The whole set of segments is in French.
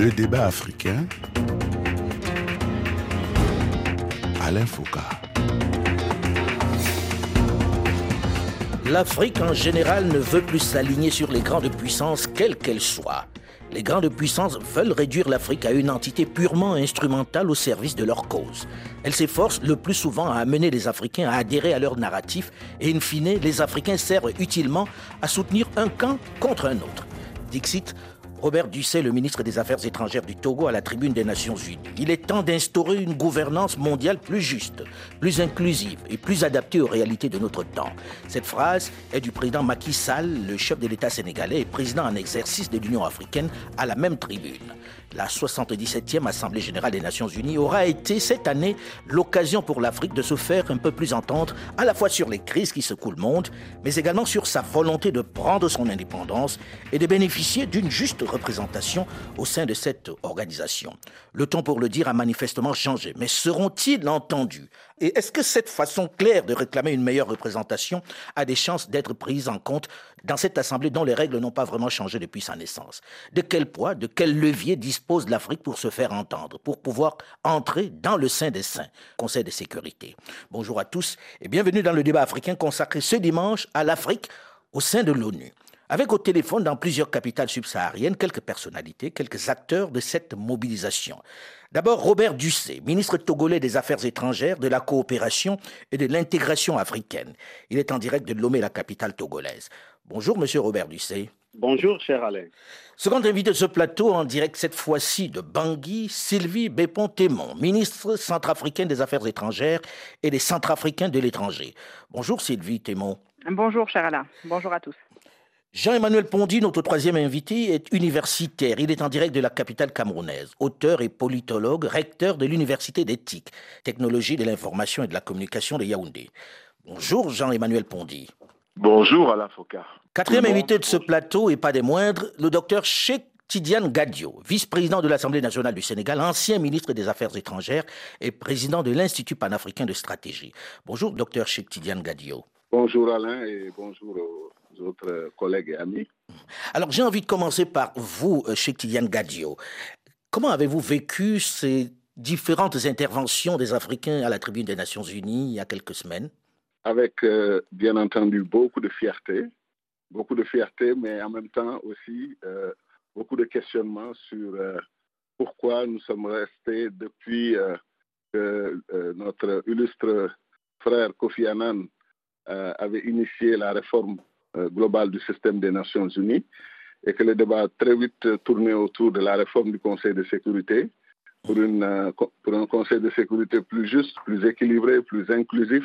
Le débat africain. Alain Foucault. L'Afrique en général ne veut plus s'aligner sur les grandes puissances, quelles qu'elles soient. Les grandes puissances veulent réduire l'Afrique à une entité purement instrumentale au service de leur cause. Elles s'efforcent le plus souvent à amener les Africains à adhérer à leur narratif et, in fine, les Africains servent utilement à soutenir un camp contre un autre. Dixit, Robert Ducet, le ministre des Affaires étrangères du Togo, à la tribune des Nations Unies. Il est temps d'instaurer une gouvernance mondiale plus juste, plus inclusive et plus adaptée aux réalités de notre temps. Cette phrase est du président Macky Sall, le chef de l'État sénégalais et président en exercice de l'Union africaine, à la même tribune. La 77e Assemblée générale des Nations unies aura été cette année l'occasion pour l'Afrique de se faire un peu plus entendre, à la fois sur les crises qui secouent le monde, mais également sur sa volonté de prendre son indépendance et de bénéficier d'une juste représentation au sein de cette organisation. Le temps pour le dire a manifestement changé, mais seront-ils entendus Et est-ce que cette façon claire de réclamer une meilleure représentation a des chances d'être prise en compte dans cette Assemblée dont les règles n'ont pas vraiment changé depuis sa naissance? De quel poids, de quel levier dispose l'Afrique pour se faire entendre, pour pouvoir entrer dans le sein des saints, Conseil de sécurité. Bonjour à tous et bienvenue dans le débat africain consacré ce dimanche à l'Afrique au sein de l'ONU. Avec au téléphone dans plusieurs capitales subsahariennes quelques personnalités, quelques acteurs de cette mobilisation. D'abord, Robert Ducé, ministre togolais des Affaires étrangères, de la coopération et de l'intégration africaine. Il est en direct de Lomé, la capitale togolaise. Bonjour, monsieur Robert Ducé. Bonjour, cher Alain. Second invité de ce plateau, en direct cette fois-ci de Bangui, Sylvie Bépon-Témon, ministre centrafricaine des Affaires étrangères et des Centrafricains de l'étranger. Bonjour, Sylvie Témon. Bonjour, cher Alain. Bonjour à tous. Jean-Emmanuel Pondy, notre troisième invité, est universitaire. Il est en direct de la capitale camerounaise, auteur et politologue, recteur de l'Université d'éthique, technologie de l'information et de la communication de Yaoundé. Bonjour Jean-Emmanuel Pondy. Bonjour Alain Foucault. Quatrième invité de ce plateau, et pas des moindres, le docteur Cheikh Tidiane Gadio, vice-président de l'Assemblée nationale du Sénégal, ancien ministre des Affaires étrangères et président de l'Institut panafricain de stratégie. Bonjour docteur Cheikh Tidiane Gadio. Bonjour Alain et bonjour aux autres collègues et amis. Alors j'ai envie de commencer par vous, Cheikh Tidiane Gadio. Comment avez-vous vécu ces différentes interventions des Africains à la tribune des Nations Unies il y a quelques semaines? Avec euh, bien entendu beaucoup de fierté, beaucoup de fierté, mais en même temps aussi euh, beaucoup de questionnements sur euh, pourquoi nous sommes restés depuis euh, que euh, notre illustre frère Kofi Annan euh, avait initié la réforme euh, globale du système des Nations Unies et que le débat a très vite tourné autour de la réforme du Conseil de sécurité pour, une, euh, pour un Conseil de sécurité plus juste, plus équilibré, plus inclusif.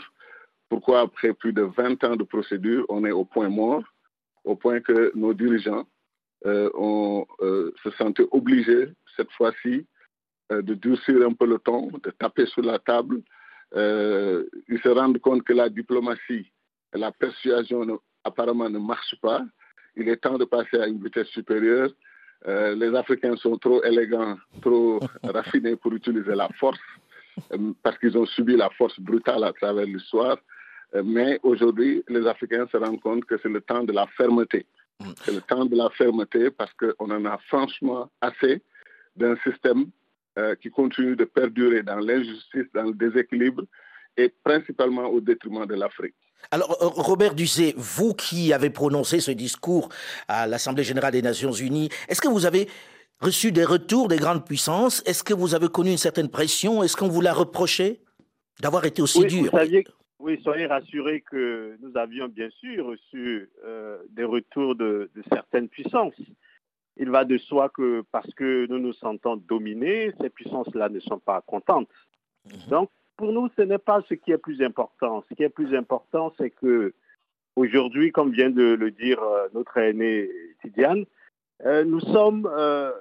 Pourquoi après plus de 20 ans de procédure, on est au point mort, au point que nos dirigeants euh, ont, euh, se sentaient obligés cette fois-ci euh, de durcir un peu le ton, de taper sur la table. Euh, ils se rendent compte que la diplomatie, la persuasion apparemment ne marche pas. Il est temps de passer à une vitesse supérieure. Euh, les Africains sont trop élégants, trop raffinés pour utiliser la force, euh, parce qu'ils ont subi la force brutale à travers l'histoire. Euh, mais aujourd'hui, les Africains se rendent compte que c'est le temps de la fermeté. C'est le temps de la fermeté parce qu'on en a franchement assez d'un système qui continue de perdurer dans l'injustice, dans le déséquilibre et principalement au détriment de l'Afrique. Alors, Robert Ducé, vous qui avez prononcé ce discours à l'Assemblée générale des Nations unies, est-ce que vous avez reçu des retours des grandes puissances? Est-ce que vous avez connu une certaine pression? Est-ce qu'on vous l'a reproché d'avoir été aussi oui, dur? vous saviez, Oui, soyez rassurés que nous avions bien sûr reçu euh, des retours de, de, certaines puissances. Il va de soi que parce que nous nous sentons dominés, ces puissances-là ne sont pas contentes. Mmh. Donc, pour nous, ce n'est pas ce qui est plus important. Ce qui est plus important, c'est que aujourd'hui, comme vient de le dire euh, notre aîné Tidiane, euh, nous sommes euh,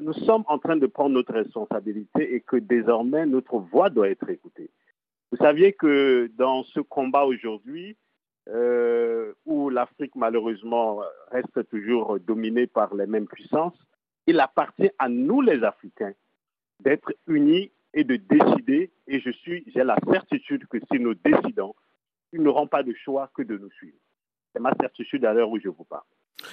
nous sommes en train de prendre notre responsabilité et que désormais notre voix doit être écoutée. Vous saviez que dans ce combat aujourd'hui, où l'Afrique malheureusement reste toujours dominée par les mêmes puissances, il appartient à nous les Africains d'être unis et de décider. Et je suis, j'ai la certitude que si nous décidons, ils n'auront pas de choix que de nous suivre. C'est ma certitude à l'heure où je vous parle.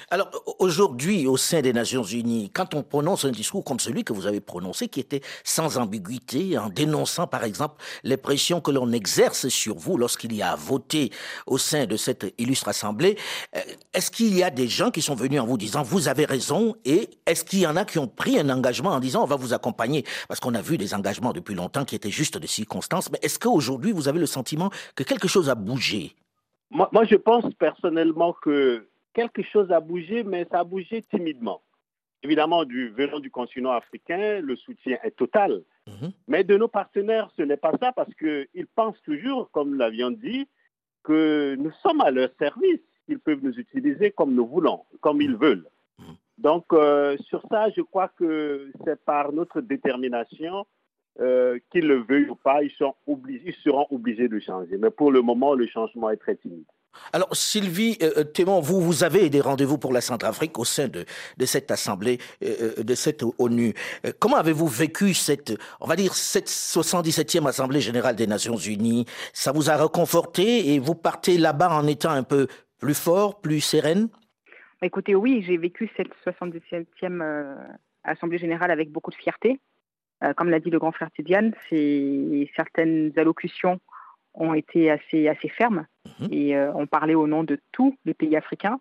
Alors aujourd'hui, au sein des Nations Unies, quand on prononce un discours comme celui que vous avez prononcé, qui était sans ambiguïté, en dénonçant par exemple les pressions que l'on exerce sur vous lorsqu'il y a à voter au sein de cette illustre assemblée, euh, est-ce qu'il y a des gens qui sont venus en vous disant vous avez raison et est-ce qu'il y en a qui ont pris un engagement en disant on va vous accompagner? Parce qu'on a vu des engagements depuis longtemps qui étaient juste de circonstances, mais est-ce qu'aujourd'hui vous avez le sentiment que quelque chose a bougé? Moi, moi, je pense personnellement que quelque chose a bougé, mais ça a bougé timidement. Évidemment, du venant du continent africain, le soutien est total. Mmh. Mais de nos partenaires, ce n'est pas ça parce qu'ils pensent toujours, comme nous l'avions dit, que nous sommes à leur service. Ils peuvent nous utiliser comme nous voulons, comme ils veulent. Mmh. Donc, euh, sur ça, je crois que c'est par notre détermination euh, qu'ils le veuillent ou pas, ils, sont obligés, ils seront obligés de changer. Mais pour le moment, le changement est très timide. Alors, Sylvie euh, Thémon, vous, vous avez des rendez-vous pour la Centrafrique au sein de, cette Assemblée, euh, de cette ONU. Euh, comment avez-vous vécu cette, on va dire, cette 77e Assemblée générale des Nations Unies? Ça vous a reconforté et vous partez là-bas en étant un peu plus fort, plus sereine? Écoutez, oui, j'ai vécu cette 77e Assemblée générale avec beaucoup de fierté. comme l'a dit le grand frère Tidiane, c'est certaines allocutions ont été assez, assez fermes mhm. et euh, ont parlé au nom de tous les pays africains.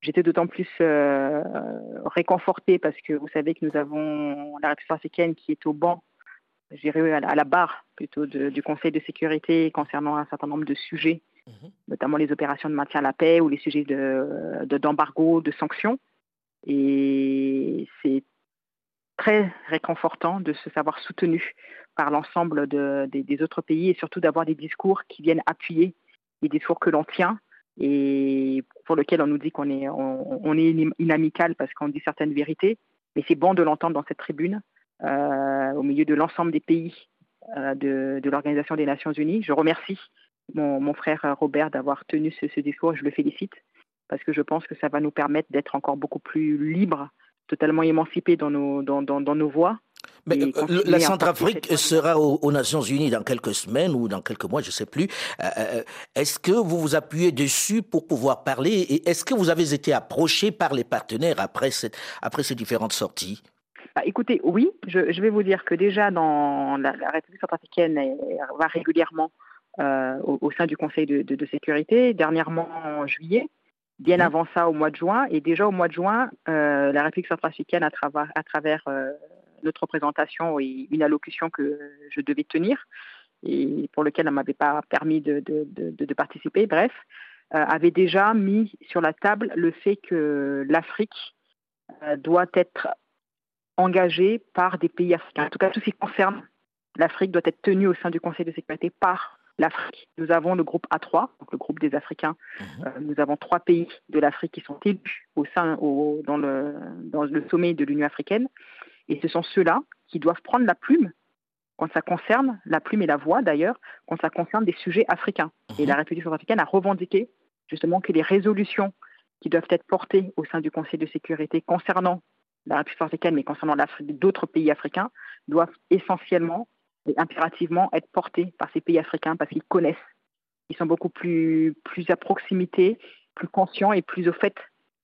J'étais d'autant plus euh, réconfortée parce que vous savez que nous avons la République africaine qui est au banc, je dirais à la barre plutôt du Conseil de sécurité concernant un certain nombre de sujets, mhm. notamment les opérations de maintien à la paix ou les sujets d'embargo, de, de sanctions. Et c'est très réconfortant de se savoir soutenu par l'ensemble des autres pays et surtout d'avoir des discours qui viennent appuyer les discours que l'on tient et pour lesquels on nous dit qu'on est, on, est inamical parce qu'on dit certaines vérités. Mais c'est bon de l'entendre dans cette tribune, euh, au milieu de l'ensemble des pays euh, de, l'Organisation des Nations Unies. Je remercie mon, frère Robert d'avoir tenu ce, ce discours. Je le félicite parce que je pense que ça va nous permettre d'être encore beaucoup plus libres, totalement émancipés dans nos, dans, dans, dans nos voix mais euh, la Centrafrique sera aux, Nations Unies dans quelques semaines ou dans quelques mois, je ne sais plus. Euh, euh, est-ce que vous vous appuyez dessus pour pouvoir parler et est-ce que vous avez été approché par les partenaires après, cette, après ces différentes sorties? Bah, écoutez, oui, je, vais vous dire que déjà dans la, République centrafricaine, elle va régulièrement au, sein du Conseil de, sécurité, dernièrement en juillet, bien mhm. avant ça au mois de juin, et déjà au mois de juin, la République centrafricaine, à, travers, à travers notre représentation et une allocution que je devais tenir et pour lequel elle ne m'avait pas permis de, participer, bref, euh, avait déjà mis sur la table le fait que l'Afrique euh, doit être engagée par des pays africains. En tout cas, tout ce qui concerne l'Afrique doit être tenu au sein du Conseil de sécurité par l'Afrique. Nous avons le groupe A3, donc le groupe des Africains. Mhm. Euh, nous avons trois pays de l'Afrique qui sont élus au sein, dans, le, dans le sommet de l'Union africaine. Et ce sont ceux-là qui doivent prendre la plume quand ça concerne, la plume et la voix d'ailleurs, quand ça concerne des sujets africains. Et la mhm. République centrafricaine a revendiqué justement que les résolutions qui doivent être portées au sein du Conseil de sécurité concernant la République centrafricaine, mais concernant d'autres pays africains, doivent essentiellement et impérativement être portées par ces pays africains parce qu'ils connaissent. Ils sont beaucoup plus, plus à proximité, plus conscients et plus au fait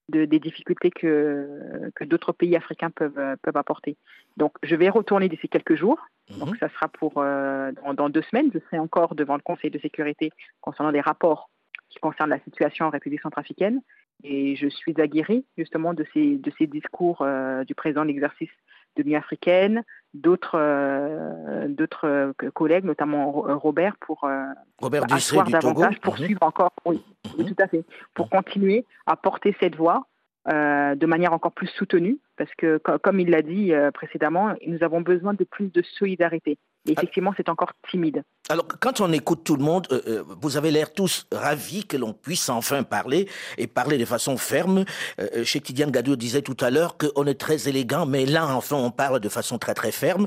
des difficultés que, que d'autres pays africains peuvent, peuvent apporter. Donc, je vais retourner d'ici quelques jours. Mhm. Donc, ça sera pour euh, dans, deux semaines. Je serai encore devant le Conseil de sécurité concernant des rapports qui concernent la situation en République centrafricaine. Et je suis aguerrie justement de ces, de ces discours euh, du président de l'exercice de l'Union africaine, d'autres euh, d'autres euh, collègues, notamment Robert, pour Robert asseoir davantage, poursuivre mhm. encore, oui, mhm. tout à fait, pour continuer à porter cette voix de manière encore plus soutenue, parce que comme il l'a dit précédemment, nous avons besoin de plus de solidarité. Effectivement, c'est encore timide. Alors, quand on écoute tout le monde, euh, euh, vous avez l'air tous ravis que l'on puisse enfin parler et parler de façon ferme. Euh, chez Tidiane Gadou disait tout à l'heure qu'on est très élégant, mais là, enfin, on parle de façon très, très ferme.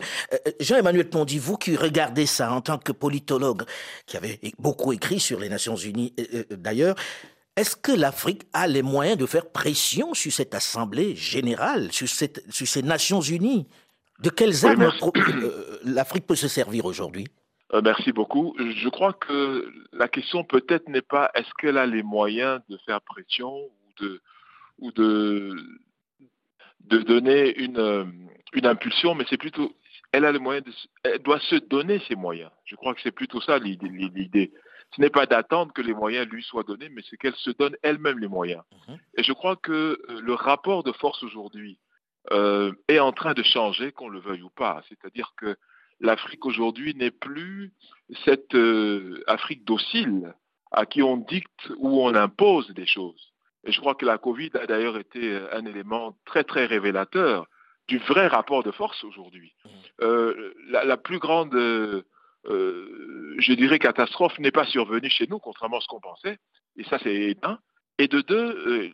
Jean-Emmanuel Pondy, vous qui regardez ça en tant que politologue, qui avait beaucoup écrit sur les Nations Unies d'ailleurs, est-ce que l'Afrique a les moyens de faire pression sur cette Assemblée générale, sur ces Nations Unies? De quelles armes euh, l'Afrique peut se servir aujourd'hui? Euh, Merci beaucoup. Je crois que la question peut-être n'est pas est-ce qu'elle a les moyens de faire pression ou de, ou de, de donner une, une impulsion, mais c'est plutôt, elle a les moyens, de, elle doit se donner ses moyens. Je crois que c'est plutôt ça l'idée. Ce n'est pas d'attendre que les moyens lui soient donnés, mais c'est qu'elle se donne elle-même les moyens. Mhm. Et je crois que le rapport de force aujourd'hui euh, est en train de changer, qu'on le veuille ou pas. C'est-à-dire que l'Afrique aujourd'hui n'est plus cette euh, Afrique docile à qui on dicte ou on impose des choses. Et je crois que la Covid a d'ailleurs été un élément très très révélateur du vrai rapport de force aujourd'hui. Mmh. Euh, la, plus grande, euh, je dirais, catastrophe n'est pas survenue chez nous, contrairement à ce qu'on pensait. Et ça, c'est un. Et de deux,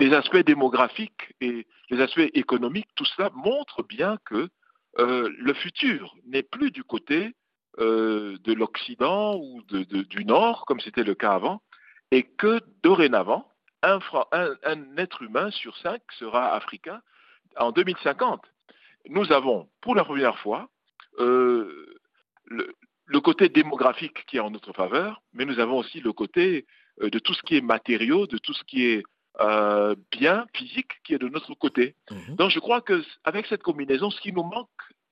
les aspects démographiques et les aspects économiques, tout cela montre bien que euh, le futur n'est plus du côté euh, de l'Occident ou du Nord, comme c'était le cas avant, et que dorénavant, un, être humain sur cinq sera africain en 2050. Nous avons, pour la première fois, euh, le, côté démographique qui est en notre faveur, mais nous avons aussi le côté de tout ce qui est matériaux, de tout ce qui est euh, bien physique qui est de notre côté. Mhm. Donc je crois qu'avec cette combinaison, ce qui nous manque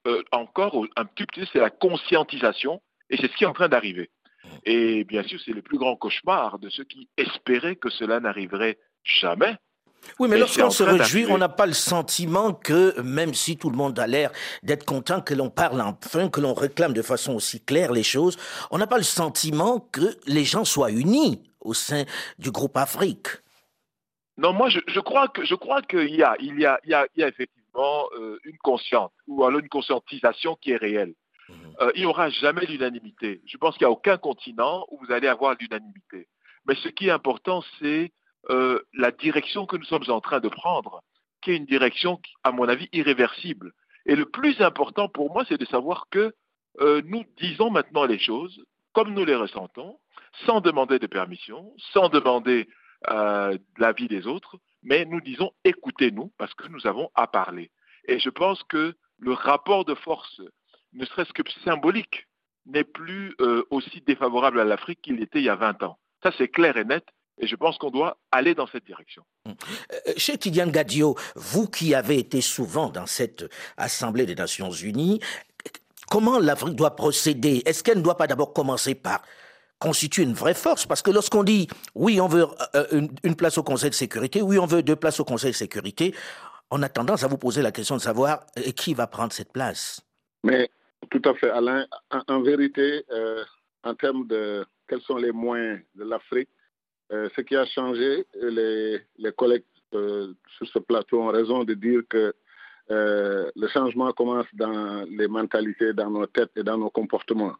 euh, encore un petit peu, c'est la conscientisation, et c'est ce qui est en train d'arriver. Mhm. Et bien sûr, c'est le plus grand cauchemar de ceux qui espéraient que cela n'arriverait jamais. Oui, mais lorsqu'on se réjouit, on n'a pas le sentiment que, même si tout le monde a l'air d'être content que l'on parle enfin, que l'on réclame de façon aussi claire les choses, on n'a pas le sentiment que les gens soient unis au sein du groupe Afrique. Non, moi, je, crois que je crois qu'il y a, il y a, il y a, effectivement euh, une conscience ou alors une conscientisation qui est réelle. Mhm. Euh, il n'y aura jamais l'unanimité. Je pense qu'il n'y a aucun continent où vous allez avoir l'unanimité. Mais ce qui est important, c'est euh, la direction que nous sommes en train de prendre, qui est une direction, à mon avis, irréversible. Et le plus important pour moi, c'est de savoir que nous disons maintenant les choses comme nous les ressentons, sans demander de permission, sans demander euh, la vie des autres, mais nous disons écoutez-nous parce que nous avons à parler. Et je pense que le rapport de force, ne serait-ce que symbolique, n'est plus euh, aussi défavorable à l'Afrique qu'il était il y a 20 ans. Ça, c'est clair et net. Et je pense qu'on doit aller dans cette direction. Euh, chez Tidiane Gadio, vous qui avez été souvent dans cette Assemblée des Nations Unies, comment l'Afrique doit procéder? Est-ce qu'elle ne doit pas d'abord commencer par constitue une vraie force. Parce que lorsqu'on dit oui, on veut euh, une, place au Conseil de sécurité, oui, on veut deux places au Conseil de sécurité, on a tendance à vous poser la question de savoir euh, qui va prendre cette place. Mais tout à fait, Alain. En, vérité, euh, en termes de quels sont les moyens de l'Afrique, ce qui a changé, les, les collègues sur ce plateau ont raison de dire que le changement commence dans les mentalités, dans nos têtes et dans nos comportements.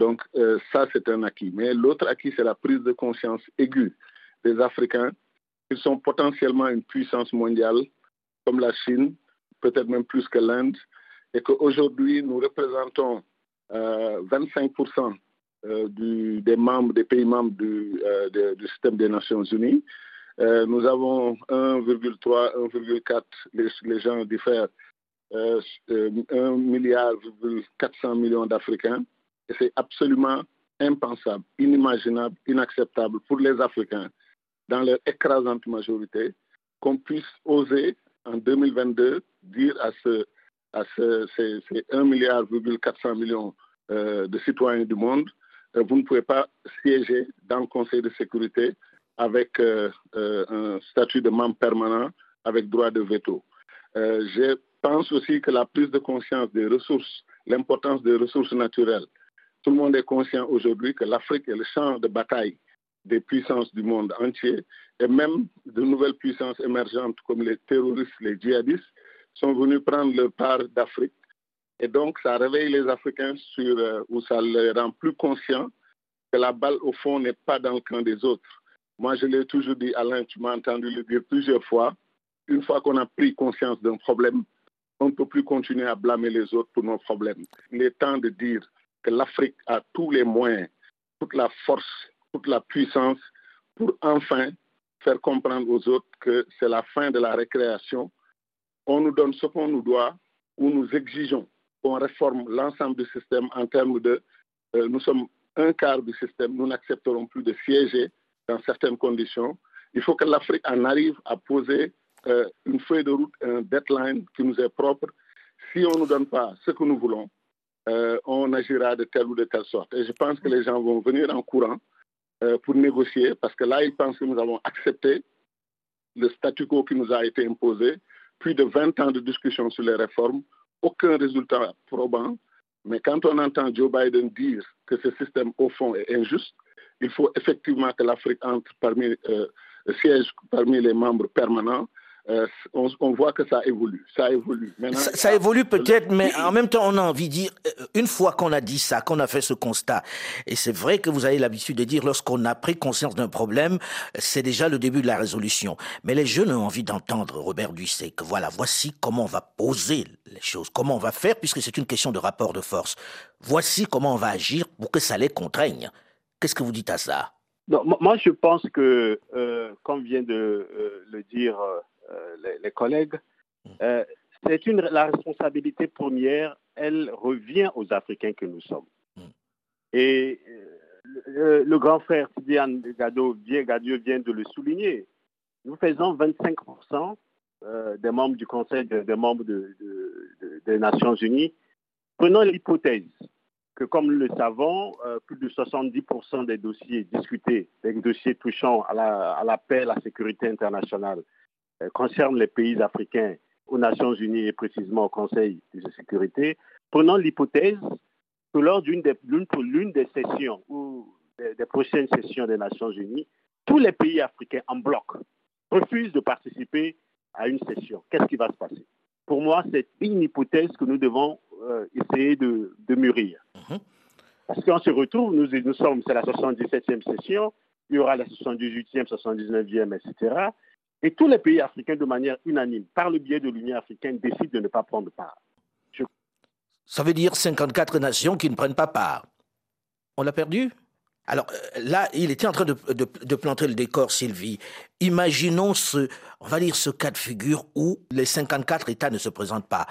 Donc euh, ça, c'est un acquis. Mais l'autre acquis, c'est la prise de conscience aiguë des Africains qui sont potentiellement une puissance mondiale, comme la Chine, peut-être même plus que l'Inde, et qu'aujourd'hui, nous représentons 25% euh, euh, des membres, des pays membres du, système des Nations Unies. nous avons 1,3, 1,4, les, gens diffèrent, 1 milliard 400 millions d'Africains. Et c'est absolument impensable, inimaginable, inacceptable pour les Africains, dans leur écrasante majorité, qu'on puisse oser en 2022 dire à, ce, à ce, ces, 1 milliard 400 millions euh, de citoyens du monde, euh, vous ne pouvez pas siéger dans le Conseil de sécurité avec euh, un statut de membre permanent avec droit de veto. je pense aussi que la prise de conscience des ressources, l'importance des ressources naturelles, tout le monde est conscient aujourd'hui que l'Afrique est le champ de bataille des puissances du monde entier et même de nouvelles puissances émergentes comme les terroristes, les djihadistes sont venus prendre leur part d'Afrique. Et donc, ça réveille les Africains euh, ou ça les rend plus conscients que la balle, au fond, n'est pas dans le camp des autres. Moi, je l'ai toujours dit, Alain, tu m'as entendu le dire plusieurs fois. Une fois qu'on a pris conscience d'un problème, on ne peut plus continuer à blâmer les autres pour nos problèmes. Il est temps de dire que l'Afrique a tous les moyens, toute la force, toute la puissance pour enfin faire comprendre aux autres que c'est la fin de la récréation. On nous donne ce qu'on nous doit ou nous exigeons qu'on réforme l'ensemble du système en termes de euh, nous sommes un quart du système, nous n'accepterons plus de siéger dans certaines conditions. Il faut que l'Afrique en arrive à poser euh, une feuille de route, un deadline qui nous est propre. Si on ne nous donne pas ce que nous voulons, euh, on agira de telle ou de telle sorte. Et je pense que les gens vont venir en courant euh, pour négocier, parce que là, ils pensent que nous avons accepté le statu quo qui nous a été imposé, plus de 20 ans de discussion sur les réformes, aucun résultat probant. Mais quand on entend Joe Biden dire que ce système, au fond, est injuste, il faut effectivement que l'Afrique entre parmi, euh, siège parmi les membres permanents euh, on, on, voit que ça évolue. Ça évolue. Maintenant, ça, ça, évolue peut-être, mais en même temps, on a envie de dire, euh, une fois qu'on a dit ça, qu'on a fait ce constat, et c'est vrai que vous avez l'habitude de dire, lorsqu'on a pris conscience d'un problème, c'est déjà le début de la résolution. Mais les jeunes ont envie d'entendre, Robert Duissé, que voilà, voici comment on va poser les choses, comment on va faire, puisque c'est une question de rapport de force. Voici comment on va agir pour que ça les contraigne. Qu'est-ce que vous dites à ça? Non, Moi, je pense que, euh, comme vient de euh, le dire euh, les, les, collègues, mm. euh, c'est une la responsabilité première, elle revient aux Africains que nous sommes. Mm. Et euh, le, le, grand frère Tidiane Gado vient, Gadio vient de le souligner. Nous faisons 25% des membres du Conseil, des, membres de, de, de, des Nations Unies. Prenons l'hypothèse que, comme nous le savons, euh, plus de 70% des dossiers discutés, des dossiers touchant à la, à la paix, la sécurité internationale, euh, concerne les pays africains aux Nations Unies et précisément au Conseil de sécurité, prenons l'hypothèse que lors d'une des, l'une des sessions ou des, des, prochaines sessions des Nations Unies, tous les pays africains en bloc refusent de participer à une session. Qu'est-ce qui va se passer? Pour moi, c'est une hypothèse que nous devons euh, essayer de, de mûrir. Mm-hmm. Parce qu'on se retrouve, nous, nous sommes, c'est la 77e session, il y aura la 78e, 79e, etc. Et tous les pays africains, de manière unanime, par le biais de l'Union africaine, décident de ne pas prendre part. Ça veut dire 54 nations qui ne prennent pas part. On l'a perdu? Alors là, il était en train de, planter le décor, Sylvie. Imaginons ce, on va dire ce cas de figure où les 54 États ne se présentent pas.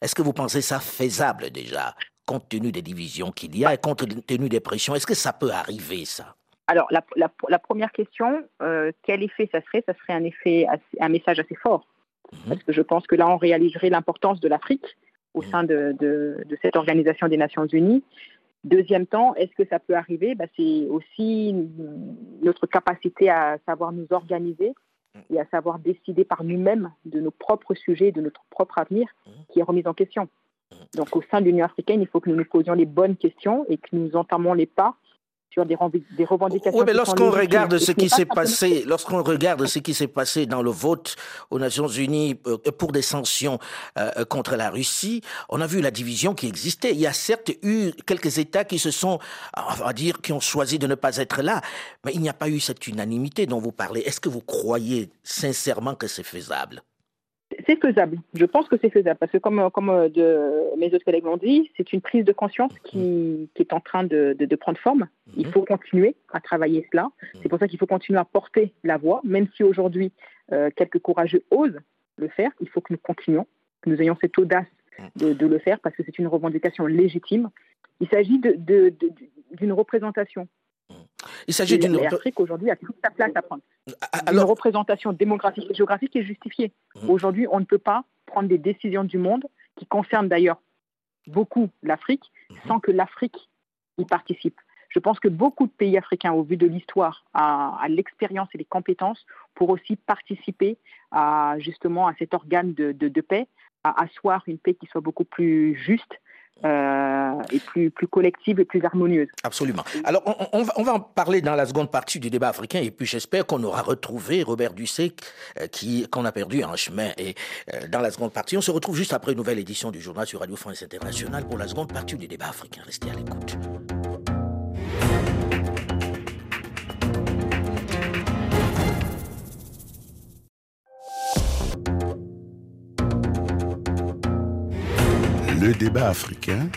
Est-ce que vous pensez ça faisable déjà, compte tenu des divisions qu'il y a et compte tenu des pressions? Est-ce que ça peut arriver, ça? Alors, la, la, la, première question, euh, quel effet ça serait? Ça serait un effet, assez, un message assez fort. Mmh. Parce que je pense que là, on réaliserait l'importance de l'Afrique au mmh. sein de, de, de, cette organisation des Nations Unies. Deuxième temps, est-ce que ça peut arriver? Bah, C'est aussi notre capacité à savoir nous organiser et à savoir décider par nous-mêmes de nos propres sujets, de notre propre avenir, qui est remise en question. Donc, au sein de l'Union africaine, il faut que nous nous posions les bonnes questions et que nous entamons les pas sur des, des revendications. Oui, mais lorsqu'on regarde ce qui s'est passé, lorsqu'on regarde ce qui s'est passé dans le vote aux Nations Unies euh, pour des sanctions euh, contre la Russie, on a vu la division qui existait. Il y a certes eu quelques États qui se sont, on va dire, qui ont choisi de ne pas être là, mais il n'y a pas eu cette unanimité dont vous parlez. Est-ce que vous croyez sincèrement que c'est faisable? C'est faisable. Je pense que c'est faisable parce que comme, comme de, mes autres collègues l'ont dit, c'est une prise de conscience qui, qui est en train de, de, de, prendre forme. Il faut continuer à travailler cela. C'est pour ça qu'il faut continuer à porter la voix, même si aujourd'hui euh, quelques courageux osent le faire. Il faut que nous continuions, que nous ayons cette audace de, de le faire parce que c'est une revendication légitime. Il s'agit d'une représentation il s'agit d'une. L'Afrique aujourd'hui a toute sa place à prendre. Alors... Une représentation démographique et géographique est justifiée. Mmh. Aujourd'hui, on ne peut pas prendre des décisions du monde qui concernent d'ailleurs beaucoup l'Afrique mmh. sans que l'Afrique y participe. Je pense que beaucoup de pays africains, au vu de l'histoire, à, à l'expérience et les compétences, pour aussi participer à justement à cet organe de, de, de paix, à asseoir une paix qui soit beaucoup plus juste, euh, et plus, collective et plus harmonieuse. Absolument. Alors, on, on, va, on, va, en parler dans la seconde partie du débat africain, et puis j'espère qu'on aura retrouvé Robert Dussé, euh, qui qu'on a perdu en chemin. Et euh, dans la seconde partie, on se retrouve juste après une nouvelle édition du journal sur Radio France Internationale pour la seconde partie du débat africain. Restez à l'écoute. Le débat africain.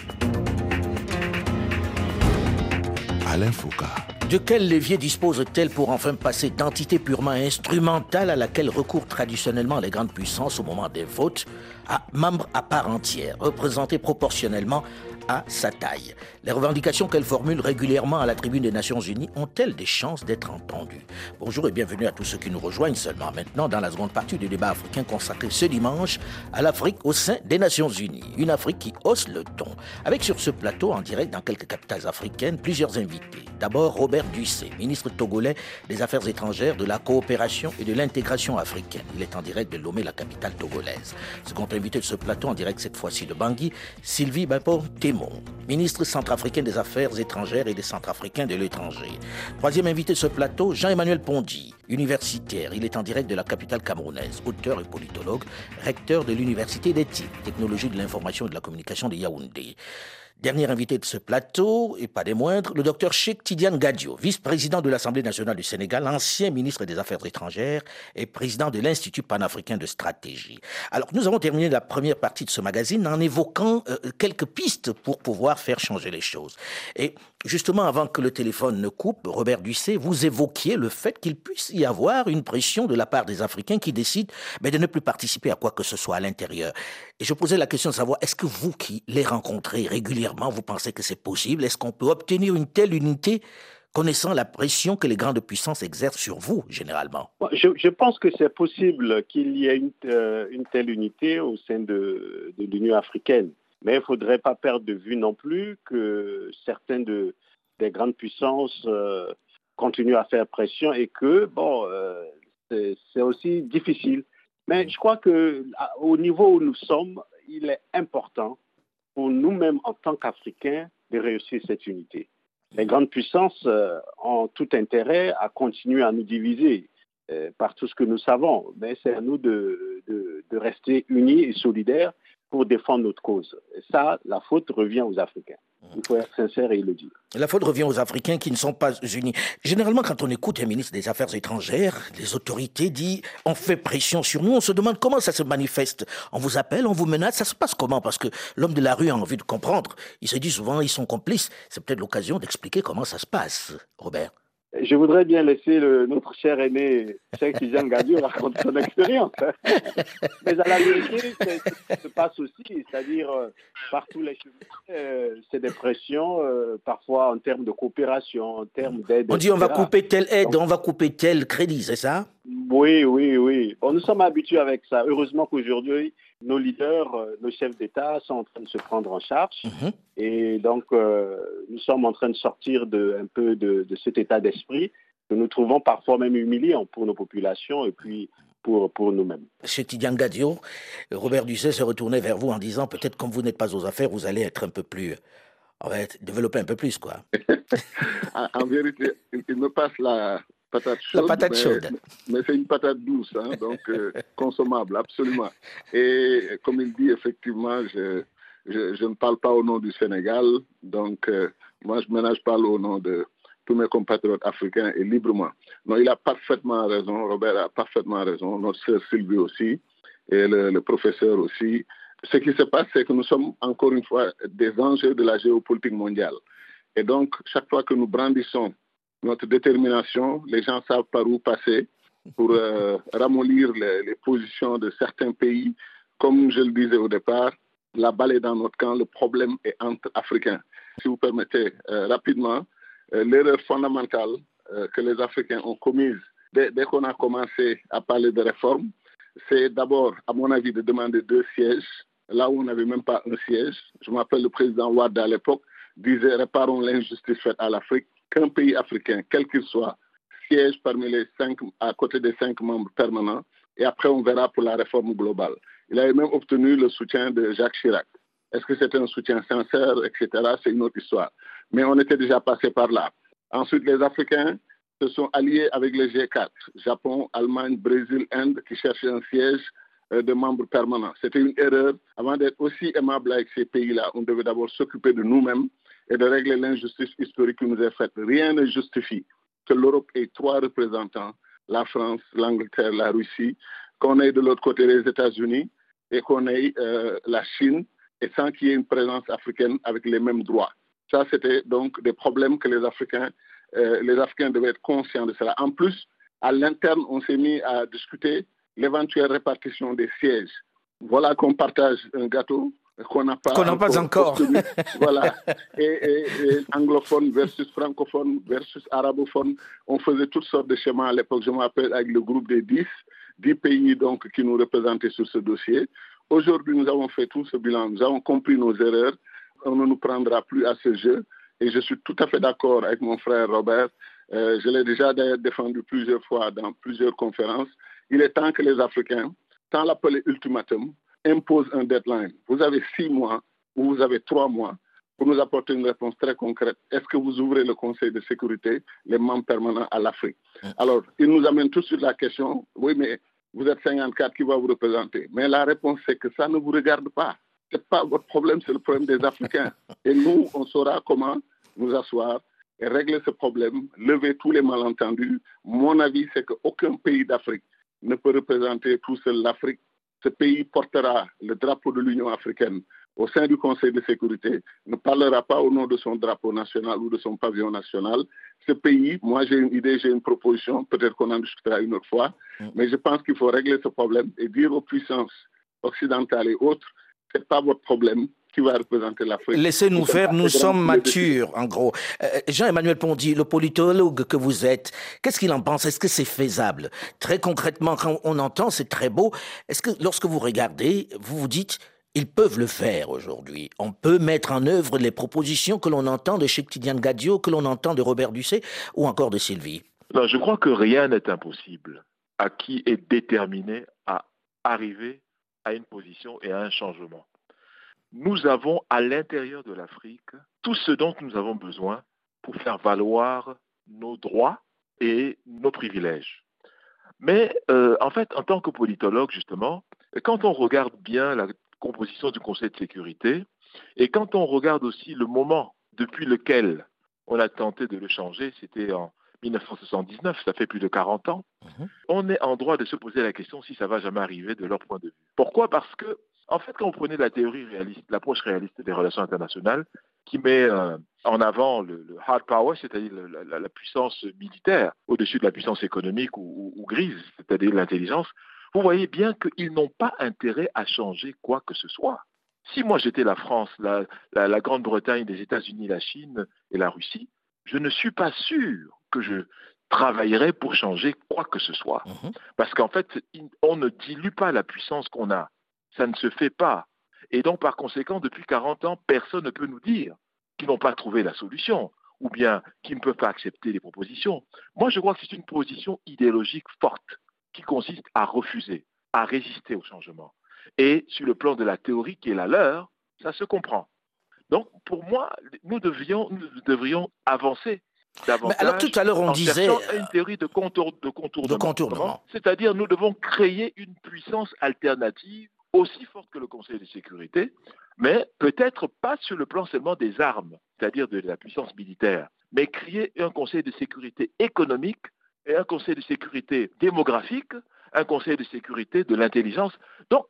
Alain Foucault. De quel levier dispose-t-elle pour enfin passer d'entité purement instrumentale à laquelle recourent traditionnellement les grandes puissances au moment des votes à membres à part entière, représentés proportionnellement à sa taille. Les revendications qu'elle formule régulièrement à la tribune des Nations Unies ont-elles des chances d'être entendues? Bonjour et bienvenue à tous ceux qui nous rejoignent seulement maintenant dans la seconde partie du débat africain consacré ce dimanche à l'Afrique au sein des Nations Unies. Une Afrique qui hausse le ton. Avec sur ce plateau, en direct dans quelques capitales africaines, plusieurs invités. D'abord Robert Ducé, ministre togolais des Affaires étrangères, de la coopération et de l'intégration africaine. Il est en direct de Lomé, la capitale togolaise. Second invité de ce plateau, en direct cette fois-ci de Bangui, Sylvie Bapo Ministre centrafricaine des Affaires étrangères et des Centrafricains de l'étranger. Troisième invité de ce plateau, Jean-Emmanuel Pondy, universitaire. Il est en direct de la capitale camerounaise, auteur et politologue, recteur de l'Université d'éthique, technologie de l'information et de la communication de Yaoundé. Dernier invité de ce plateau, et pas des moindres, le docteur Cheikh Tidiane Gadio, vice-président de l'Assemblée nationale du Sénégal, ancien ministre des Affaires étrangères et président de l'Institut panafricain de stratégie. Alors, nous avons terminé la première partie de ce magazine en évoquant euh, quelques pistes pour pouvoir faire changer les choses. Et justement, avant que le téléphone ne coupe, Robert Ducé, vous évoquiez le fait qu'il puisse y avoir une pression de la part des Africains qui décident mais de ne plus participer à quoi que ce soit à l'intérieur. Et je posais la question de savoir, est-ce que vous qui les rencontrez régulièrement, vous pensez que c'est possible? Est-ce qu'on peut obtenir une telle unité connaissant la pression que les grandes puissances exercent sur vous, généralement? Je, pense que c'est possible qu'il y ait une, euh, telle unité au sein de, l'Union africaine. Mais il ne faudrait pas perdre de vue non plus que certaines de, des grandes puissances euh, continuent à faire pression et que, bon, euh, c'est aussi difficile. Mais je crois qu'au niveau où nous sommes, il est important pour nous-mêmes en tant qu'Africains de réussir cette unité. Les grandes puissances euh, ont tout intérêt à continuer à nous diviser euh, par tout ce que nous savons, mais c'est à nous de, de, rester unis et solidaires pour défendre notre cause. Et ça, la faute revient aux Africains. Il faut être sincère et le dire. La faute revient aux Africains qui ne sont pas unis. Généralement, quand on écoute un ministre des Affaires étrangères, les autorités disent on fait pression sur nous, on se demande comment ça se manifeste. On vous appelle, on vous menace, ça se passe comment? Parce que l'homme de la rue a envie de comprendre. Il se dit souvent ils sont complices. C'est peut-être l'occasion d'expliquer comment ça se passe, Robert. Je voudrais bien laisser notre cher aîné, Cheikh Tijan Gadio, raconter son expérience. Mais à la vérité, ça se passe aussi, c'est-à-dire euh, par tous les chemins, euh, c'est des pressions, euh, parfois en termes de coopération, en termes d'aide. On dit on va couper telle aide, on va couper tel crédit, c'est ça? Oui, oui, oui. Bon, nous sommes habitués avec ça. Heureusement qu'aujourd'hui, nos leaders, euh, nos chefs d'État sont en train de se prendre en charge. Mhm. Et donc, euh, nous sommes en train de sortir de, un peu de, cet état d'esprit que nous trouvons parfois même humiliant pour nos populations et puis pour, pour nous-mêmes. Chez Tidiane Gadio, Robert Dusset se retournait vers vous en disant peut-être comme vous n'êtes pas aux affaires, vous allez être un peu plus. On va développer un peu plus, quoi. en vérité, il me passe la, patate chaude. La patate chaude. Mais, c'est une patate douce, hein, donc euh, consommable, absolument. Et comme il dit, effectivement, je, je, ne parle pas au nom du Sénégal, donc euh, moi je ménage pas au nom de tous mes compatriotes africains et librement. Non, il a parfaitement raison, Robert a parfaitement raison, notre sœur Sylvie aussi, et le, le professeur aussi. Ce qui se passe, c'est que nous sommes encore une fois des enjeux de la géopolitique mondiale. Et donc, chaque fois que nous brandissons notre détermination. Les gens savent par où passer pour euh, ramollir les, positions de certains pays. Comme je le disais au départ, la balle est dans notre camp, le problème est entre Africains. Si vous permettez, euh, rapidement, euh, l'erreur fondamentale que les Africains ont commise dès, dès qu'on a commencé à parler de réforme, c'est d'abord, à mon avis, de demander deux sièges, là où on n'avait même pas un siège. Je m'appelle le président Ouad à l'époque, disait réparons l'injustice faite à l'Afrique qu'un pays africain, quel qu'il soit, siège parmi les cinq, à côté des cinq membres permanents, et après on verra pour la réforme globale. Il avait même obtenu le soutien de Jacques Chirac. Est-ce que c'était un soutien sincère, etc. C'est une autre histoire. Mais on était déjà passé par là. Ensuite, les Africains se sont alliés avec les G4, Japon, Allemagne, Brésil, Inde, qui cherchaient un siège euh, de membres permanents. C'était une erreur. Avant d'être aussi aimable avec ces pays-là, on devait d'abord s'occuper de nous-mêmes et de régler l'injustice historique qui nous est faite. Rien ne justifie que l'Europe ait trois représentants, la France, l'Angleterre, la Russie, qu'on ait de l'autre côté les États-Unis et qu'on ait euh, la Chine, et sans qu'il y ait une présence africaine avec les mêmes droits. Ça, c'était donc des problèmes que les Africains, euh, les Africains devaient être conscients de cela. En plus, à l'interne, on s'est mis à discuter l'éventuelle répartition des sièges. Voilà qu'on partage un gâteau qu'on n'a pas, encore. voilà. Et, et, anglophone versus francophone versus arabophone. On faisait toutes sortes de schémas à l'époque. Je m'appelle avec le groupe des 10, 10 pays donc qui nous représentaient sur ce dossier. Aujourd'hui, nous avons fait tout ce bilan. Nous avons compris nos erreurs. On ne nous prendra plus à ce jeu. Et je suis tout à fait d'accord avec mon frère Robert. Euh, je l'ai déjà d'ailleurs défendu plusieurs fois dans plusieurs conférences. Il est temps que les Africains, sans l'appeler ultimatum, imposent un deadline. Vous avez six mois ou vous avez trois mois pour nous apporter une réponse très concrète. Est-ce que vous ouvrez le Conseil de sécurité, les membres permanents à l'Afrique? Alors, il nous amène tout de suite la question, oui, mais vous êtes 54, qui va vous représenter Mais la réponse, c'est que ça ne vous regarde pas. Ce n'est pas votre problème, c'est le problème des Africains. Et nous, on saura comment nous asseoir et régler ce problème, lever tous les malentendus. Mon avis, c'est qu'aucun pays d'Afrique ne peut représenter tout seul l'Afrique. Ce pays portera le drapeau de l'Union africaine au sein du Conseil de sécurité, ne parlera pas au nom de son drapeau national ou de son pavillon national. Ce pays, moi j'ai une idée, j'ai une proposition, peut-être qu'on en discutera une autre fois, mm. mais je pense qu'il faut régler ce problème et dire aux puissances occidentales et autres, ce n'est pas votre problème, qui va représenter l'Afrique. Laissez-nous faire, nous sommes matures, en gros. Euh, Jean-Emmanuel Pondy, le politologue que vous êtes, qu'est-ce qu'il en pense? Est-ce que c'est faisable? Très concrètement, quand on entend, c'est très beau. Est-ce que lorsque vous regardez, vous vous dites, ils peuvent le faire aujourd'hui. On peut mettre en œuvre les propositions que l'on entend de Cheikh Tidiane Gadio, que l'on entend de Robert Dusset ou encore de Sylvie. Non, je crois que rien n'est impossible à qui est déterminé à arriver à une position et à un changement? Nous avons à l'intérieur de l'Afrique tout ce dont nous avons besoin pour faire valoir nos droits et nos privilèges. Mais euh, en fait, en tant que politologue, justement, quand on regarde bien la composition du Conseil de sécurité et quand on regarde aussi le moment depuis lequel on a tenté de le changer, c'était en 1979, ça fait plus de 40 ans, mhm. on est en droit de se poser la question si ça va jamais arriver de leur point de vue. Pourquoi? Parce que en fait, quand on prenait la théorie réaliste, l'approche réaliste des relations internationales, qui met euh, en avant le, hard power, c'est-à-dire la, puissance militaire au-dessus de la puissance économique ou, grise, c'est-à-dire l'intelligence, vous voyez bien qu'ils n'ont pas intérêt à changer quoi que ce soit. Si moi j'étais la France, la, Grande-Bretagne, les États-Unis, la Chine et la Russie, je ne suis pas sûr que je travaillerais pour changer quoi que ce soit. Mhm. Parce qu'en fait, on ne dilue pas la puissance qu'on a ça ne se fait pas. Et donc, par conséquent, depuis 40 ans, personne ne peut nous dire qu'ils n'ont pas trouvé la solution ou bien qu'ils ne peuvent pas accepter les propositions. Moi, je crois que c'est une position idéologique forte qui consiste à refuser, à résister au changement. Et sur le plan de la théorie qui est la leur, ça se comprend. Donc, pour moi, nous devrions, nous devrions avancer davantage. alors, tout à l'heure, on disait. une théorie de, contour, de contournement. C'est-à-dire, nous devons créer une puissance alternative aussi forte que le Conseil de sécurité, mais peut-être pas sur le plan seulement des armes, c'est-à-dire de la puissance militaire, mais créer un Conseil de sécurité économique et un Conseil de sécurité démographique, un Conseil de sécurité de l'intelligence. Donc,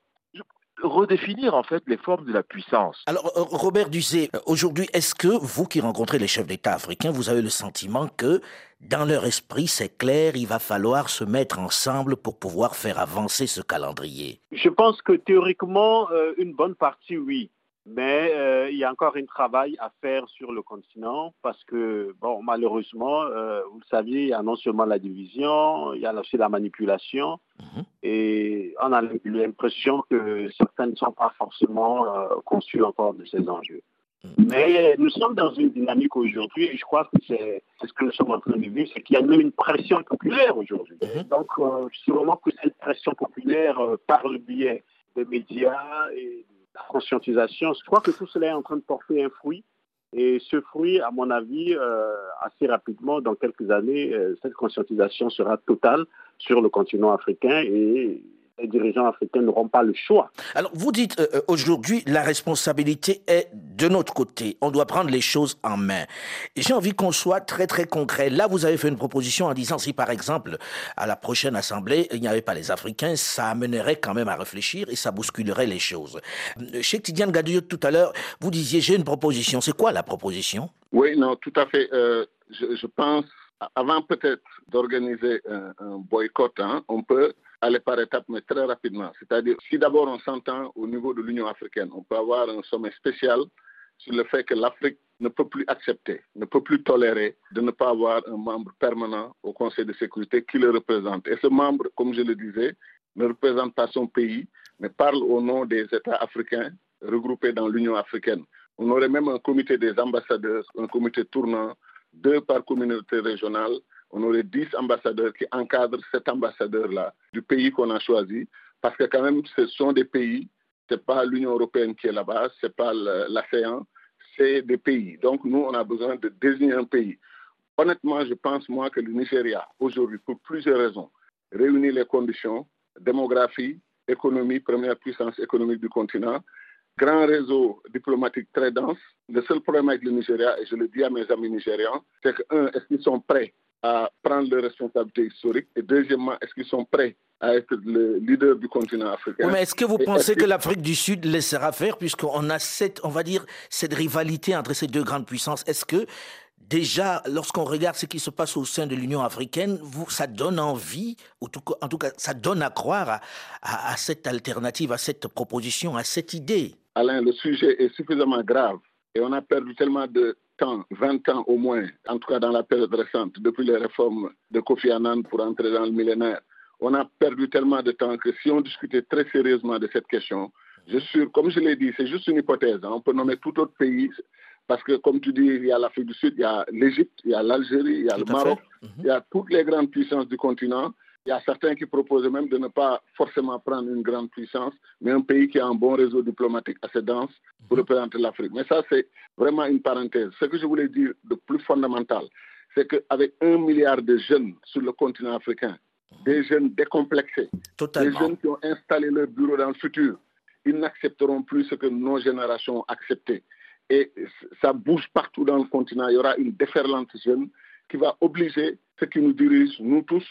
redéfinir en fait les formes de la puissance. Alors euh, Robert Duzé, aujourd'hui, est-ce que vous qui rencontrez les chefs d'État africains, vous avez le sentiment que dans leur esprit, c'est clair, il va falloir se mettre ensemble pour pouvoir faire avancer ce calendrier? Je pense que théoriquement, euh, une bonne partie, oui. Mais euh, il y a encore un travail à faire sur le continent parce que, bon, malheureusement, euh, vous le saviez, il y a non seulement la division, il y a aussi la manipulation. Mhm. Et on a l'impression que certains ne sont pas forcément euh, conçus encore de ces enjeux. Mhm. Mais nous sommes dans une dynamique aujourd'hui et je crois que c'est ce que nous sommes en train de vivre, c'est qu'il y a même une pression populaire aujourd'hui. Mhm. Donc, sûrement que cette pression populaire, par le biais des médias et la conscientisation. Je crois que tout cela est en train de porter un fruit. Et ce fruit, à mon avis, euh, assez rapidement, dans quelques années, euh, cette conscientisation sera totale sur le continent africain et les dirigeants africains n'auront pas le choix. Alors, vous dites euh, euh, aujourd'hui, la responsabilité est de notre côté. On doit prendre les choses en main. J'ai envie qu'on soit très, très concret. Là, vous avez fait une proposition en disant si, par exemple, à la prochaine Assemblée, il n'y avait pas les Africains, ça amènerait quand même à réfléchir et ça bousculerait les choses. Euh, chez Tidiane Gadio, tout à l'heure, vous disiez j'ai une proposition. C'est quoi la proposition? Oui, non, tout à fait. je, pense, avant peut-être d'organiser un, boycott, hein, on peut aller par étapes, mais très rapidement. C'est-à-dire, si d'abord on s'entend au niveau de l'Union africaine, on peut avoir un sommet spécial sur le fait que l'Afrique ne peut plus accepter, ne peut plus tolérer de ne pas avoir un membre permanent au Conseil de sécurité qui le représente. Et ce membre, comme je le disais, ne représente pas son pays, mais parle au nom des États africains regroupés dans l'Union africaine. On aurait même un comité des ambassadeurs, un comité tournant, deux par communauté régionale. On aurait dix ambassadeurs qui encadrent cet ambassadeur-là du pays qu'on a choisi, parce que quand même, ce sont des pays, ce n'est pas l'Union européenne qui est là-bas, ce n'est pas l'ASEAN, c'est des pays. Donc nous, on a besoin de désigner un pays. Honnêtement, je pense, moi, que le Nigeria, aujourd'hui, pour plusieurs raisons, réunit les conditions, démographie, économie, première puissance économique du continent, grand réseau diplomatique très dense. Le seul problème avec le Nigeria, et je le dis à mes amis nigérians, c'est que, un, est-ce qu'ils sont prêts à prendre leurs responsabilités historiques Et deuxièmement, est-ce qu'ils sont prêts à être le leader du continent africain? mais est-ce que vous pensez que, l'Afrique du Sud laissera faire, puisqu'on a cette, on va dire, cette rivalité entre ces deux grandes puissances? Est-ce que déjà, lorsqu'on regarde ce qui se passe au sein de l'Union africaine, vous, ça donne envie, ou en tout cas, ça donne à croire à, cette alternative, à cette proposition, à cette idée? Alain, le sujet est suffisamment grave et on a perdu tellement de temps, 20 ans au moins, en tout cas dans la période récente, depuis les réformes de Kofi Annan pour entrer dans le millénaire. On a perdu tellement de temps que si on discutait très sérieusement de cette question, je suis comme je l'ai dit, c'est juste une hypothèse. Hein. On peut nommer tout autre pays parce que, comme tu dis, il y a l'Afrique du Sud, il y a l'Égypte, il y a l'Algérie, il y a le Maroc, mhm. il y a toutes les grandes puissances du continent. Il y a certains qui proposent même de ne pas forcément prendre une grande puissance, mais un pays qui a un bon réseau diplomatique assez dense pour mhm. représenter l'Afrique. Mais ça, c'est vraiment une parenthèse. Ce que je voulais dire de plus fondamental, c'est qu'avec un milliard de jeunes sur le continent africain, mhm. des jeunes décomplexés, des jeunes qui ont installé leur bureau dans le futur, ils n'accepteront plus ce que nos générations ont accepté et ça bouge partout dans le continent. Il y aura une déferlante jeune qui va obliger ceux qui nous dirigent, nous tous,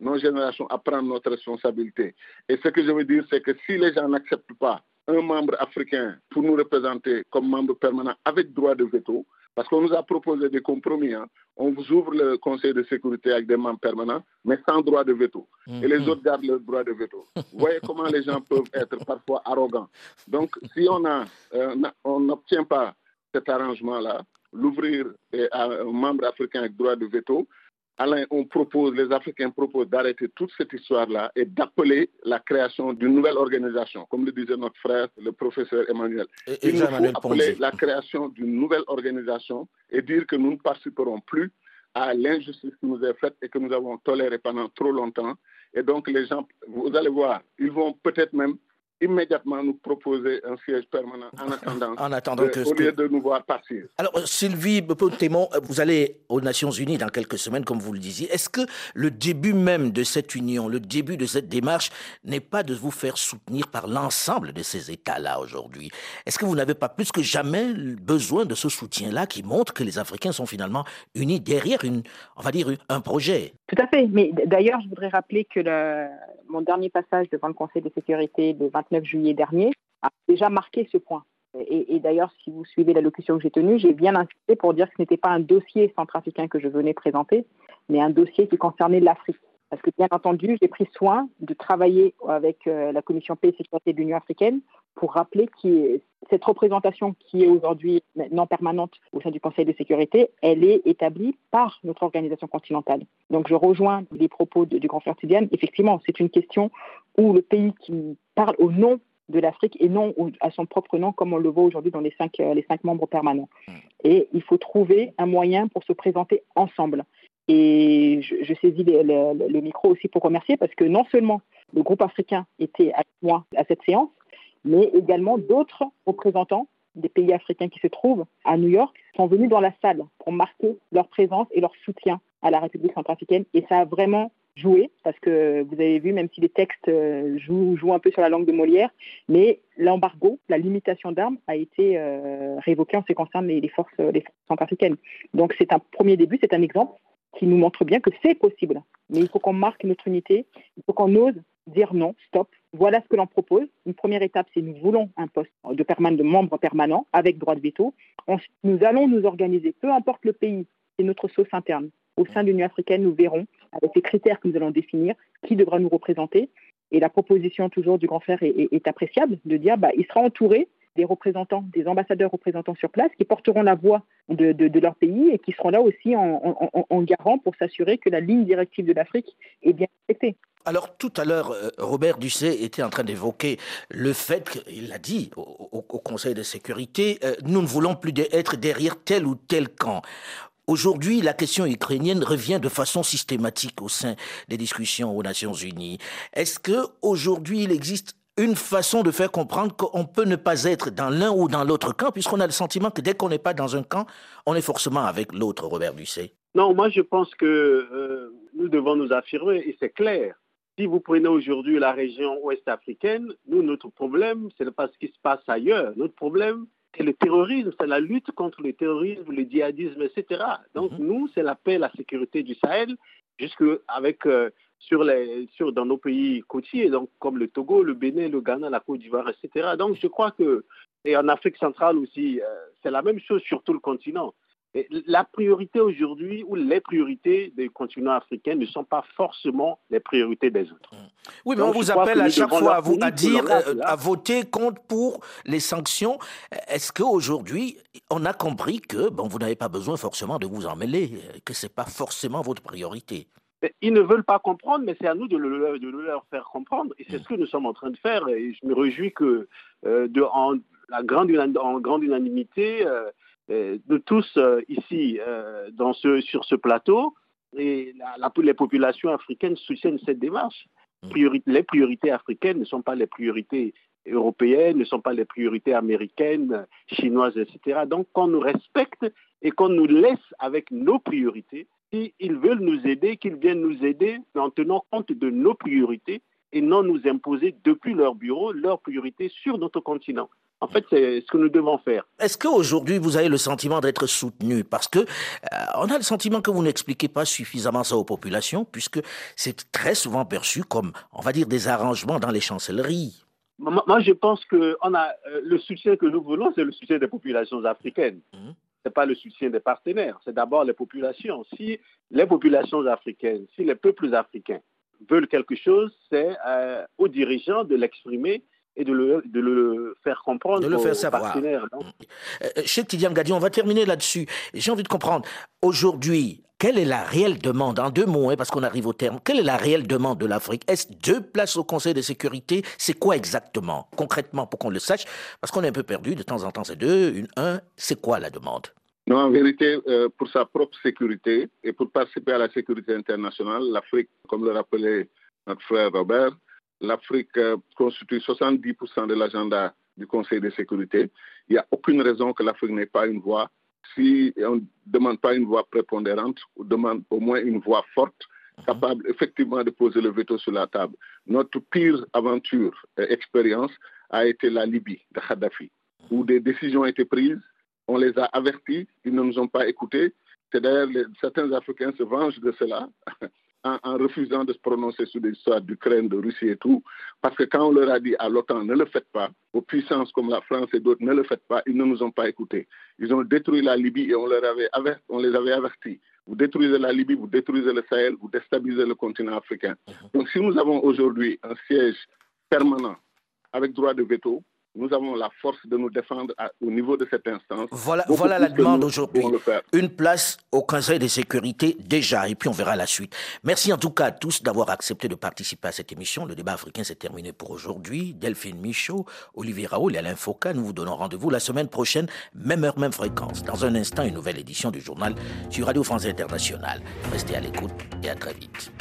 nos générations, à prendre notre responsabilité. Et ce que je veux dire, c'est que si les gens n'acceptent pas un membre africain pour nous représenter comme membre permanent avec droit de veto, parce qu'on nous a proposé des compromis. Hein. On vous ouvre le Conseil de sécurité avec des membres permanents, mais sans droit de veto. Et les mm-hmm. autres gardent leur droit de veto. Vous voyez comment les gens peuvent être parfois arrogants. Donc, si on euh, n'obtient pas cet arrangement-là, l'ouvrir à un membre africain avec droit de veto, Alain, on propose, les Africains proposent d'arrêter toute cette histoire-là et d'appeler la création d'une nouvelle organisation, comme le disait notre frère, le professeur Emmanuel. Il faut appeler la création d'une nouvelle organisation et dire que nous ne participerons plus à l'injustice qui nous est faite et que nous avons toléré pendant trop longtemps. Et donc, les gens, vous allez voir, ils vont peut-être même immédiatement nous proposer un siège permanent en attendant, en attendant que, au lieu de nous voir partir. Alors, Sylvie Témon, vous allez aux Nations Unies dans quelques semaines, comme vous le disiez. Est-ce que le début même de cette union, le début de cette démarche, n'est pas de vous faire soutenir par l'ensemble de ces États-là aujourd'hui? Est-ce que vous n'avez pas plus que jamais besoin de ce soutien-là qui montre que les Africains sont finalement unis derrière une, on va dire, un projet? Tout à fait. Mais d'ailleurs, je voudrais rappeler que le, mon dernier passage devant le Conseil de sécurité le 29 juillet dernier a déjà marqué ce point. Et, d'ailleurs, si vous suivez la locution que j'ai tenue, j'ai bien insisté pour dire que ce n'était pas un dossier centrafricain que je venais présenter, mais un dossier qui concernait l'Afrique. Parce que bien entendu, j'ai pris soin de travailler avec euh, la Commission paix et sécurité de l'Union africaine pour rappeler que cette représentation qui est aujourd'hui non permanente au sein du Conseil de sécurité, elle est établie par notre organisation continentale. Donc je rejoins les propos du grand frère Tidiane. Effectivement, c'est une question où le pays qui parle au nom de l'Afrique et non à son propre nom, comme on le voit aujourd'hui dans les cinq, euh, les cinq membres permanents. Hmm. Et il faut trouver un moyen pour se présenter ensemble. Et je, saisis le, micro aussi pour remercier parce que non seulement le groupe africain était avec moi à cette séance, mais également d'autres représentants des pays africains qui se trouvent à New York sont venus dans la salle pour marquer leur présence et leur soutien à la République centrafricaine. Et ça a vraiment joué, parce que vous avez vu, même si les textes euh, jouent, jouent un peu sur la langue de Molière, mais l'embargo, la limitation d'armes a été euh, révoquée en ce qui concerne les, forces, les forces centrafricaines. Donc c'est un premier début, c'est un exemple qui nous montre bien que c'est possible. Mais il faut qu'on marque notre unité, il faut qu'on ose dire non, stop, voilà ce que l'on propose. Une première étape, c'est nous voulons un poste de, membre permanent avec droit de veto. Ensuite, nous allons nous organiser, peu importe le pays, c'est notre sauce interne. Au sein de l'Union africaine, nous verrons, avec les critères que nous allons définir, qui devra nous représenter. Et la proposition toujours du grand frère est, appréciable de dire bah, il sera entouré des représentants, des ambassadeurs représentants sur place qui porteront la voix de, leur pays et qui seront là aussi en, garant pour s'assurer que la ligne directive de l'Afrique est bien respectée. Alors tout à l'heure, euh, Robert Dusset était en train d'évoquer le fait qu'il l'a dit au, Conseil de sécurité, euh, nous ne voulons plus être derrière tel ou tel camp. Aujourd'hui, la question ukrainienne revient de façon systématique au sein des discussions aux Nations Unies. Est-ce que aujourd'hui il existe une façon de faire comprendre qu'on peut ne pas être dans l'un ou dans l'autre camp, puisqu'on a le sentiment que dès qu'on n'est pas dans un camp, on est forcément avec l'autre, Robert Dusset. Non, moi je pense que euh, nous devons nous affirmer, et c'est clair. Si vous prenez aujourd'hui la région ouest africaine, nous, notre problème, ce n'est pas ce qui se passe ailleurs. Notre problème, c'est le terrorisme, c'est la lutte contre le terrorisme, le djihadisme, etc. Donc mhm. nous, c'est la paix, la sécurité du Sahel, jusque avec euh, sur les, sur, dans nos pays côtiers, donc comme le Togo, le Bénin, le Ghana, la Côte d'Ivoire, etc. Donc je crois que, et en Afrique centrale aussi, euh, c'est la même chose sur tout le continent. Et la priorité aujourd'hui, ou les priorités des continents africains ne sont pas forcément les priorités des autres. Mmh. Oui, mais on vous appelle à chaque fois à, vous, à dire, euh, à voter contre pour les sanctions. Est-ce qu'aujourd'hui, on a compris que bon, vous n'avez pas besoin forcément de vous en mêler, que ce n'est pas forcément votre priorité? Ils ne veulent pas comprendre, mais c'est à nous de le, leur faire comprendre. Et c'est ce que nous sommes en train de faire. Et je me réjouis que, euh, de, en, la grande, en grande unanimité, euh, euh, de tous ici dans ce, sur ce plateau, et la, les populations africaines soutiennent cette démarche. Mm. les priorités africaines ne sont pas les priorités européennes, ne sont pas les priorités américaines, chinoises, etc. Donc, qu'on nous respecte et qu'on nous laisse avec nos priorités, ils veulent nous aider, qu'ils viennent nous aider en tenant compte de nos priorités et non nous imposer depuis leur bureau leurs priorités sur notre continent. En fait, c'est ce que nous devons faire. Est-ce qu'aujourd'hui, vous avez le sentiment d'être soutenu? Parce que euh, on a le sentiment que vous n'expliquez pas suffisamment ça aux populations, puisque c'est très souvent perçu comme, on va dire, des arrangements dans les chancelleries. Moi, je pense que on a, euh, le soutien que nous voulons, c'est le soutien des populations africaines. Mmh n'est pas le soutien des partenaires, c'est d'abord les populations. Si les populations africaines, si les peuples africains veulent quelque chose, c'est euh, aux dirigeants de l'exprimer et de le, faire comprendre de le faire savoir. partenaires. Euh, euh, Cheikh Tidiane Gadi, on va terminer là-dessus. J'ai envie de comprendre, aujourd'hui, quelle est la réelle demande, en deux mots, hein, parce qu'on arrive au terme, quelle est la réelle demande de l'Afrique? Est-ce deux places au Conseil de sécurité? C'est quoi exactement, concrètement, pour qu'on le sache Parce qu'on est un peu perdu, de temps en temps c'est deux, une, un, c'est quoi la demande? Non, en vérité, euh, pour sa propre sécurité et pour participer à la sécurité internationale, l'Afrique, comme le rappelait notre frère Robert, l'Afrique euh, constitue 70% de l'agenda du Conseil de sécurité. Il n'y a aucune raison que l'Afrique n'ait pas une voix si on ne demande pas une voix prépondérante, ou demande au moins une voix forte, capable effectivement de poser le veto sur la table. Notre pire aventure et expérience a été la Libye de Kadhafi, où des décisions ont été prises, on les a avertis, ils ne nous ont pas écoutés. C'est d'ailleurs certains Africains se vengent de cela en, refusant de se prononcer sur l'histoire d'Ukraine, de Russie et tout, parce que quand on leur a dit à l'OTAN ne le faites pas, aux puissances comme la France et d'autres ne le faites pas, ils ne nous ont pas écoutés. Ils ont détruit la Libye et on, leur avait on les avait avertis. Vous détruisez la Libye, vous détruisez le Sahel, vous déstabilisez le continent africain. Mhm. Donc si nous avons aujourd'hui un siège permanent avec droit de veto, nous avons la force de nous défendre au niveau de cette instance. Voilà, voilà la demande aujourd'hui. Une place au Conseil de sécurité déjà, et puis on verra la suite. Merci en tout cas à tous d'avoir accepté de participer à cette émission. Le débat africain s'est terminé pour aujourd'hui. Delphine Michaud, Olivier Raoul et Alain Foucault, nous vous donnons rendez-vous la semaine prochaine, même heure, même fréquence. Dans un instant, une nouvelle édition du journal sur Radio France Internationale. Restez à l'écoute et à très vite.